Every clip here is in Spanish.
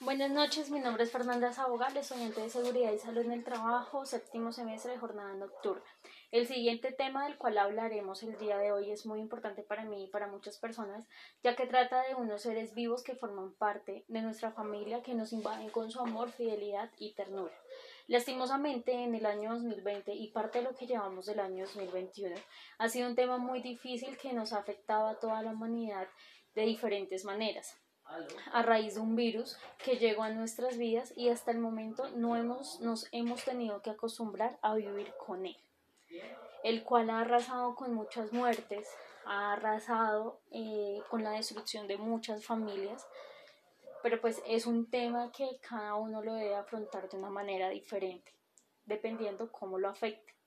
Buenas noches, mi nombre es Fernanda Sabogal, estudiante de Seguridad y Salud en el Trabajo, séptimo semestre de jornada nocturna. El siguiente tema del cual hablaremos el día de hoy es muy importante para mí y para muchas personas, ya que trata de unos seres vivos que forman parte de nuestra familia, que nos invaden con su amor, fidelidad y ternura. Lastimosamente, en el año 2020 y parte de lo que llevamos del año 2021, ha sido un tema muy difícil que nos ha afectado a toda la humanidad de diferentes maneras a raíz de un virus que llegó a nuestras vidas y hasta el momento no hemos, nos hemos tenido que acostumbrar a vivir con él, el cual ha arrasado con muchas muertes, ha arrasado eh, con la destrucción de muchas familias, pero pues es un tema que cada uno lo debe afrontar de una manera diferente, dependiendo cómo lo afecte.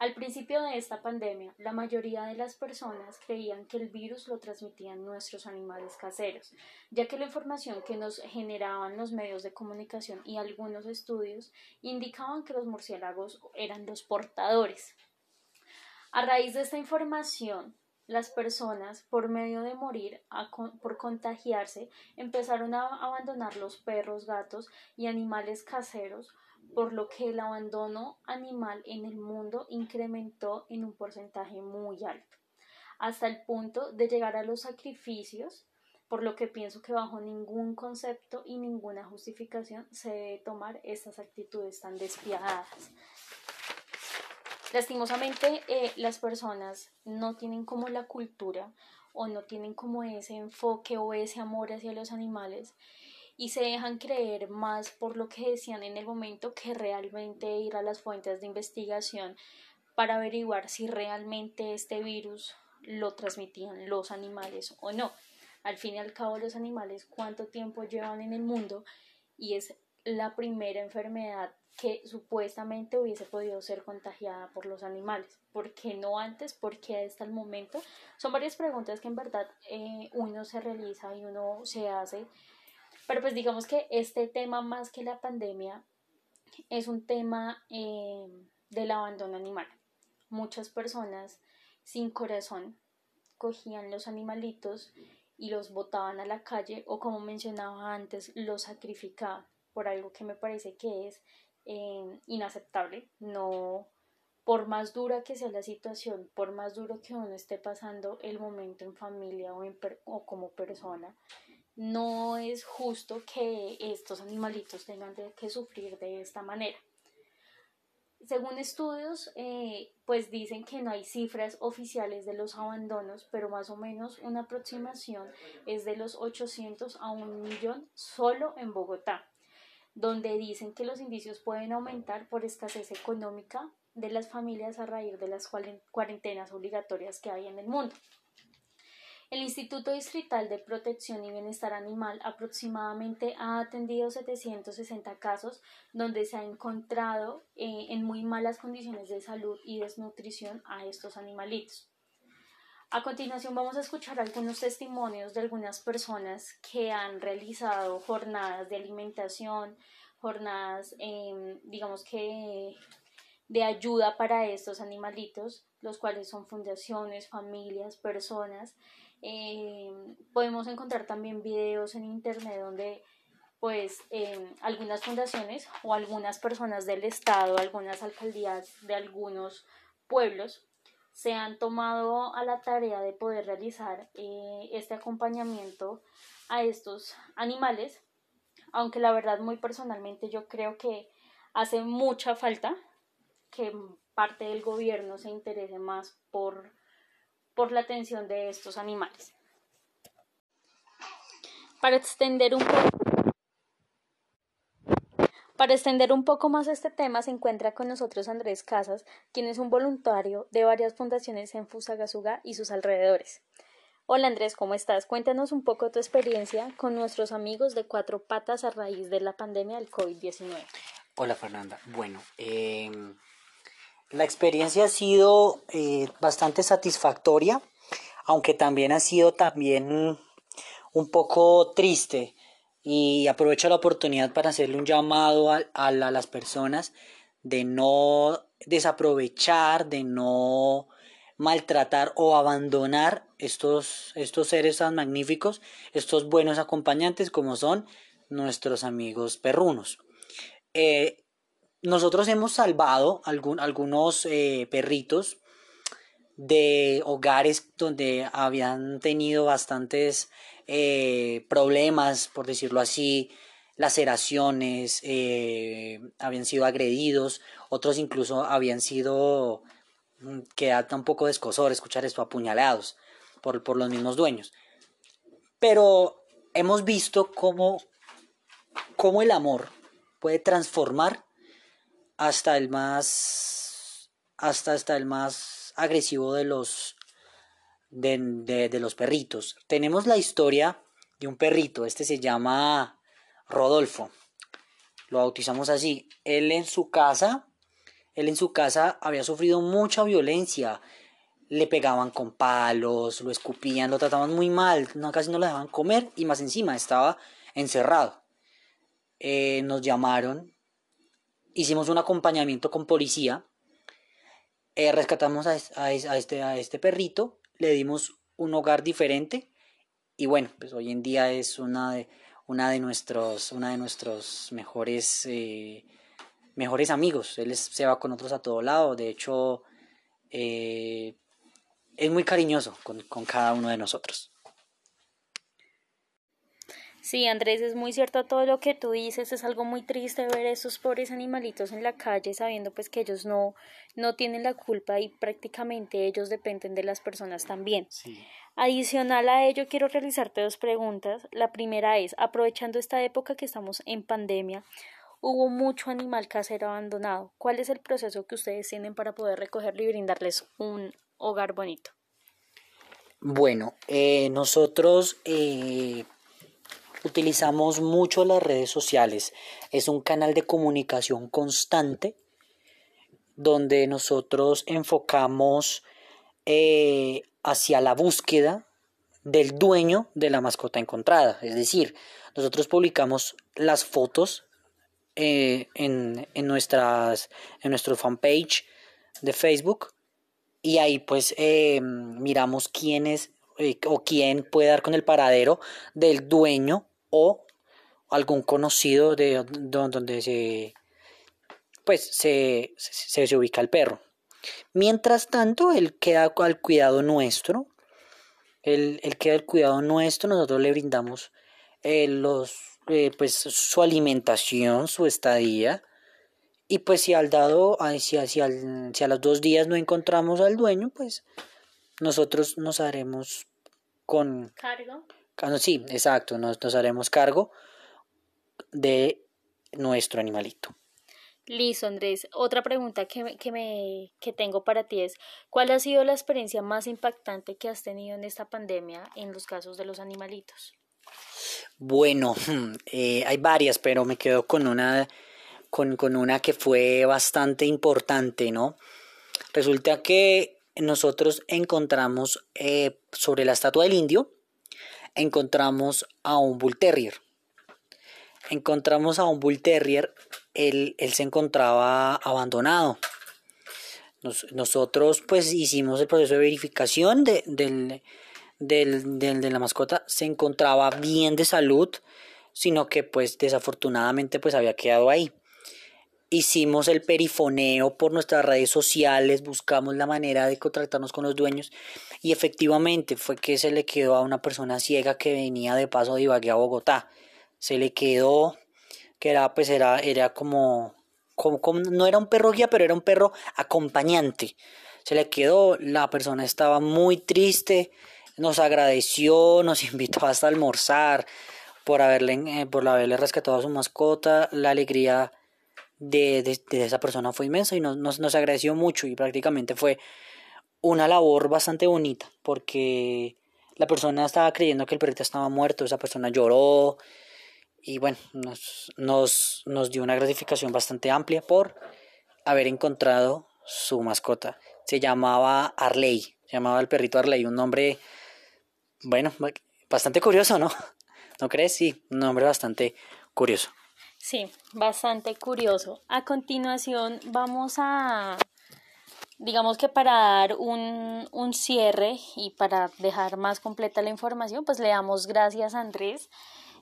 Al principio de esta pandemia, la mayoría de las personas creían que el virus lo transmitían nuestros animales caseros, ya que la información que nos generaban los medios de comunicación y algunos estudios indicaban que los murciélagos eran los portadores. A raíz de esta información, las personas, por medio de morir por contagiarse, empezaron a abandonar los perros, gatos y animales caseros por lo que el abandono animal en el mundo incrementó en un porcentaje muy alto, hasta el punto de llegar a los sacrificios, por lo que pienso que bajo ningún concepto y ninguna justificación se debe tomar estas actitudes tan despiadadas. Lastimosamente, eh, las personas no tienen como la cultura o no tienen como ese enfoque o ese amor hacia los animales y se dejan creer más por lo que decían en el momento que realmente ir a las fuentes de investigación para averiguar si realmente este virus lo transmitían los animales o no. Al fin y al cabo los animales cuánto tiempo llevan en el mundo y es la primera enfermedad que supuestamente hubiese podido ser contagiada por los animales. ¿Por qué no antes? ¿Por qué hasta el momento? Son varias preguntas que en verdad eh, uno se realiza y uno se hace pero pues digamos que este tema más que la pandemia es un tema eh, del abandono animal. Muchas personas sin corazón cogían los animalitos y los botaban a la calle o como mencionaba antes los sacrificaban por algo que me parece que es eh, inaceptable. No, por más dura que sea la situación, por más duro que uno esté pasando el momento en familia o, en o como persona, no es justo que estos animalitos tengan que sufrir de esta manera. Según estudios, eh, pues dicen que no hay cifras oficiales de los abandonos, pero más o menos una aproximación es de los 800 a un millón solo en Bogotá, donde dicen que los indicios pueden aumentar por escasez económica de las familias a raíz de las cuarentenas obligatorias que hay en el mundo. El Instituto Distrital de Protección y Bienestar Animal aproximadamente ha atendido 760 casos donde se ha encontrado eh, en muy malas condiciones de salud y desnutrición a estos animalitos. A continuación vamos a escuchar algunos testimonios de algunas personas que han realizado jornadas de alimentación, jornadas, em, digamos que de ayuda para estos animalitos, los cuales son fundaciones, familias, personas eh, podemos encontrar también videos en internet donde pues algunas fundaciones o algunas personas del estado, algunas alcaldías de algunos pueblos se han tomado a la tarea de poder realizar eh, este acompañamiento a estos animales, aunque la verdad muy personalmente yo creo que hace mucha falta que parte del gobierno se interese más por por la atención de estos animales. Para extender un poco para extender un poco más este tema se encuentra con nosotros Andrés Casas, quien es un voluntario de varias fundaciones en Fusagasugá y sus alrededores. Hola Andrés, ¿cómo estás? Cuéntanos un poco tu experiencia con nuestros amigos de cuatro patas a raíz de la pandemia del COVID-19. Hola Fernanda. Bueno, eh, la experiencia ha sido eh, bastante satisfactoria, aunque también ha sido también un poco triste y aprovecho la oportunidad para hacerle un llamado a, las personas de no desaprovechar, de no maltratar o abandonar estos, estos seres tan magníficos, estos buenos acompañantes como son nuestros amigos perrunos. Eh, nosotros hemos salvado algunos eh, perritos de hogares donde habían tenido bastantes eh, problemas, por decirlo así, laceraciones, habían sido agredidos, otros incluso habían sido, mm, que un poco de escosor escuchar esto, apuñalados por, por los mismos dueños. Pero hemos visto cómo, cómo el amor puede transformar hasta el más hasta, hasta el más agresivo de los de, de, los perritos. Tenemos la historia de un perrito, este se llama Rodolfo. Lo bautizamos así. Él en su casa, él en su casa había sufrido mucha violencia. Le pegaban con palos, lo escupían, lo trataban muy mal, casi no lo dejaban comer y más encima estaba encerrado. Eh, nos llamaron, hicimos un acompañamiento con policía, eh, rescatamos a, este, a este perrito, le dimos un hogar diferente y bueno, pues hoy en día es una de, una de, nuestros, una de nuestros mejores, eh, mejores amigos. Él se va con otros a todo lado, de hecho es muy cariñoso con, con cada uno de nosotros. Sí, Andrés, es muy cierto todo lo que tú dices, es algo muy triste ver a esos pobres animalitos en la calle sabiendo pues que ellos no, no tienen la culpa y prácticamente ellos dependen de las personas también. Sí. Adicional a ello, quiero realizarte dos preguntas. La primera es, aprovechando esta época que estamos en pandemia, hubo mucho animal casero abandonado. ¿Cuál es el proceso que ustedes tienen para poder recogerlo y brindarles un hogar bonito? Bueno, eh, nosotros eh, utilizamos mucho las redes sociales. Es un canal de comunicación constante donde nosotros enfocamos eh, hacia la búsqueda del dueño de la mascota encontrada. Es decir, nosotros publicamos las fotos eh, en, nuestras, en nuestro fanpage de Facebook y ahí pues eh, miramos quién es o quién puede dar con el paradero del dueño o algún conocido de donde se pues se, se, ubica el perro. Mientras tanto, él queda al cuidado nuestro. Él, queda al cuidado nuestro. Nosotros le brindamos eh, los, eh, pues, su alimentación, su estadía. Y pues si al dado, si, si, si a los dos días no encontramos al dueño, pues nosotros nos haremos con... Cargo. Sí, exacto, nos, haremos cargo de nuestro animalito. Listo, Andrés. Otra pregunta que, que, me, que tengo para ti es, ¿cuál ha sido la experiencia más impactante que has tenido en esta pandemia en los casos de los animalitos? Bueno, eh, hay varias, pero me quedo con una, con, una que fue bastante importante, ¿no? Resulta que nosotros encontramos eh, sobre la estatua del indio, encontramos a un Bull Terrier. Encontramos a un Bull Terrier, él, se encontraba abandonado. nosotros pues hicimos el proceso de verificación de, del, de la mascota, se encontraba bien de salud, sino que pues desafortunadamente pues había quedado ahí. Hicimos el perifoneo por nuestras redes sociales, buscamos la manera de contactarnos con los dueños y efectivamente fue que se le quedó a una persona ciega que venía de paso de Ibagué a Bogotá. Se le quedó, que era pues era, era como, como, no era un perro guía, pero era un perro acompañante. Se le quedó, la persona estaba muy triste, nos agradeció, nos invitó hasta almorzar por haberle, eh, por haberle rescatado a su mascota, la alegría de, de, esa persona fue inmensa y nos, nos, agradeció mucho y prácticamente fue una labor bastante bonita porque la persona estaba creyendo que el perrito estaba muerto, esa persona lloró y bueno, nos, nos, nos dio una gratificación bastante amplia por haber encontrado su mascota. Se llamaba Arley, se llamaba el perrito Arley, un nombre, bueno, bastante curioso, ¿no? ¿No crees? Sí, un nombre bastante curioso. Sí, bastante curioso. A continuación vamos a, digamos que para dar un, un cierre y para dejar más completa la información, pues le damos gracias a Andrés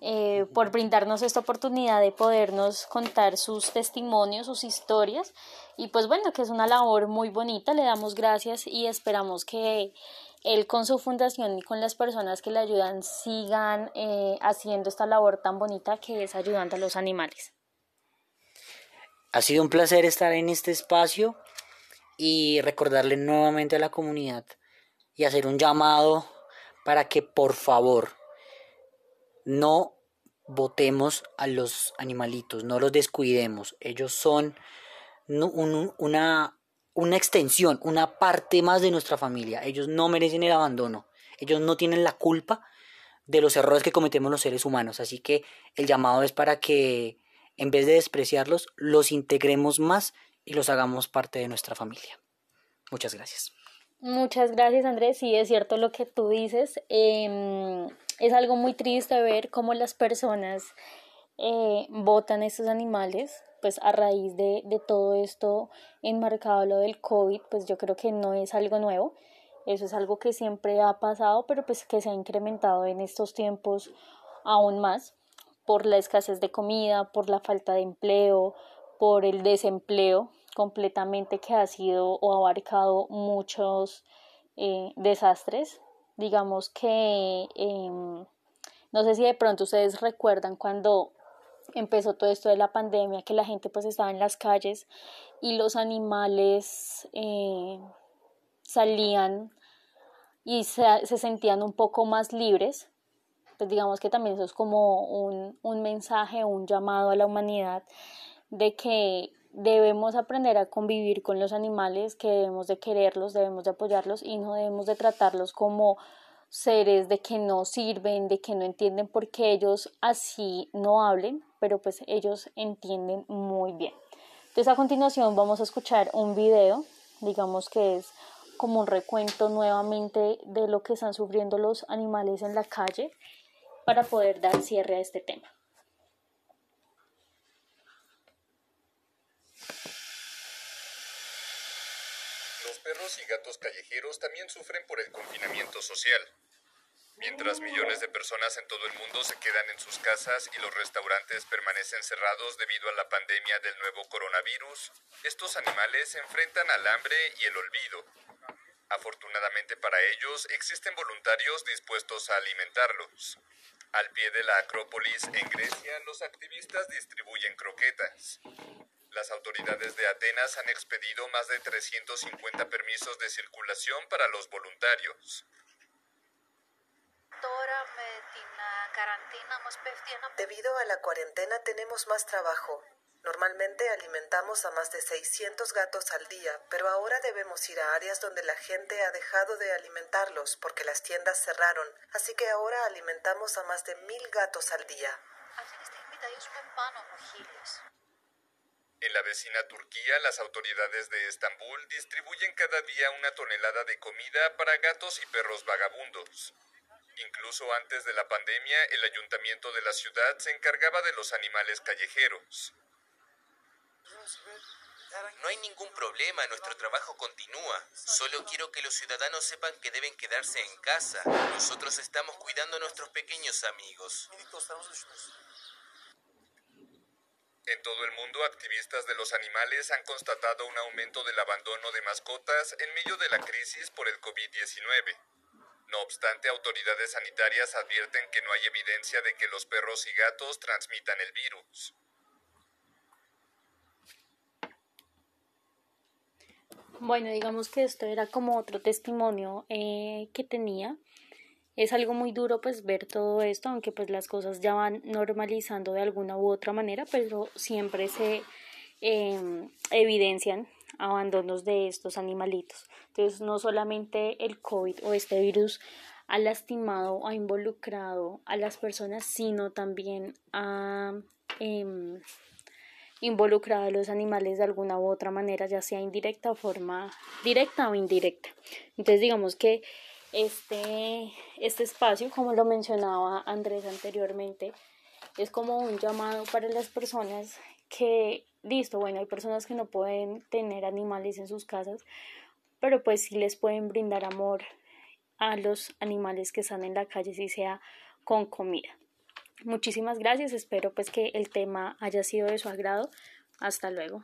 eh, por brindarnos esta oportunidad de podernos contar sus testimonios, sus historias. Y pues bueno, que es una labor muy bonita, le damos gracias y esperamos que él con su fundación y con las personas que le ayudan sigan eh, haciendo esta labor tan bonita que es ayudando a los animales. Ha sido un placer estar en este espacio y recordarle nuevamente a la comunidad y hacer un llamado para que por favor no votemos a los animalitos, no los descuidemos. Ellos son una, una extensión, una parte más de nuestra familia. Ellos no merecen el abandono. Ellos no tienen la culpa de los errores que cometemos los seres humanos. Así que el llamado es para que en vez de despreciarlos, los integremos más y los hagamos parte de nuestra familia. Muchas gracias. Muchas gracias Andrés, sí es cierto lo que tú dices. Em, es algo muy triste ver cómo las personas eh, votan estos animales, pues a raíz de, de todo esto enmarcado lo del COVID, pues yo creo que no es algo nuevo. Eso es algo que siempre ha pasado, pero pues que se ha incrementado en estos tiempos aún más por la escasez de comida, por la falta de empleo, por el desempleo completamente que ha sido o abarcado muchos eh, desastres. Digamos que em, no sé si de pronto ustedes recuerdan cuando empezó todo esto de la pandemia, que la gente pues estaba en las calles y los animales eh, salían y se, se, sentían un poco más libres. Pues digamos que también eso es como un, un mensaje, un llamado a la humanidad de que debemos aprender a convivir con los animales, que debemos de quererlos, debemos de apoyarlos y no debemos de tratarlos como seres de que no sirven, de que no entienden porque ellos así no hablen, pero pues ellos entienden muy bien. Entonces a continuación vamos a escuchar un video, digamos que es como un recuento nuevamente de lo que están sufriendo los animales en la calle para poder dar cierre a este tema. Perros y gatos callejeros también sufren por el confinamiento social. Mientras millones de personas en todo el mundo se quedan en sus casas y los restaurantes permanecen cerrados debido a la pandemia del nuevo coronavirus, estos animales enfrentan al hambre y el olvido. Afortunadamente para ellos existen voluntarios dispuestos a alimentarlos. Al pie de la Acrópolis en Grecia, los activistas distribuyen croquetas. Las autoridades de Atenas han expedido más de 350 permisos de circulación para los voluntarios. Debido a la cuarentena tenemos más trabajo. Normalmente alimentamos a más de 600 gatos al día, pero ahora debemos ir a áreas donde la gente ha dejado de alimentarlos porque las tiendas cerraron, así que ahora alimentamos a más de mil gatos al día. En la vecina Turquía, las autoridades de Estambul distribuyen cada día una tonelada de comida para gatos y perros vagabundos. Incluso antes de la pandemia, el ayuntamiento de la ciudad se encargaba de los animales callejeros. No hay ningún problema, nuestro trabajo continúa. Solo quiero que los ciudadanos sepan que deben quedarse en casa. Nosotros estamos cuidando a nuestros pequeños amigos. En todo el mundo, activistas de los animales han constatado un aumento del abandono de mascotas en medio de la crisis por el COVID-19. No obstante, autoridades sanitarias advierten que no hay evidencia de que los perros y gatos transmitan el virus. Bueno, digamos que esto era como otro testimonio eh, que tenía es algo muy duro pues ver todo esto, aunque pues las cosas ya van normalizando de alguna u otra manera, pero siempre se em, evidencian abandonos de estos animalitos. Entonces no solamente el COVID o este virus ha lastimado, ha involucrado a las personas, sino también ha em, involucrado a los animales de alguna u otra manera, ya sea indirecta o forma directa o indirecta. Entonces digamos que este, este espacio, como lo mencionaba Andrés anteriormente, es como un llamado para las personas que, listo, bueno, hay personas que no pueden tener animales en sus casas, pero pues sí les pueden brindar amor a los animales que están en la calle, si sea con comida. Muchísimas gracias, espero pues que el tema haya sido de su agrado. Hasta luego.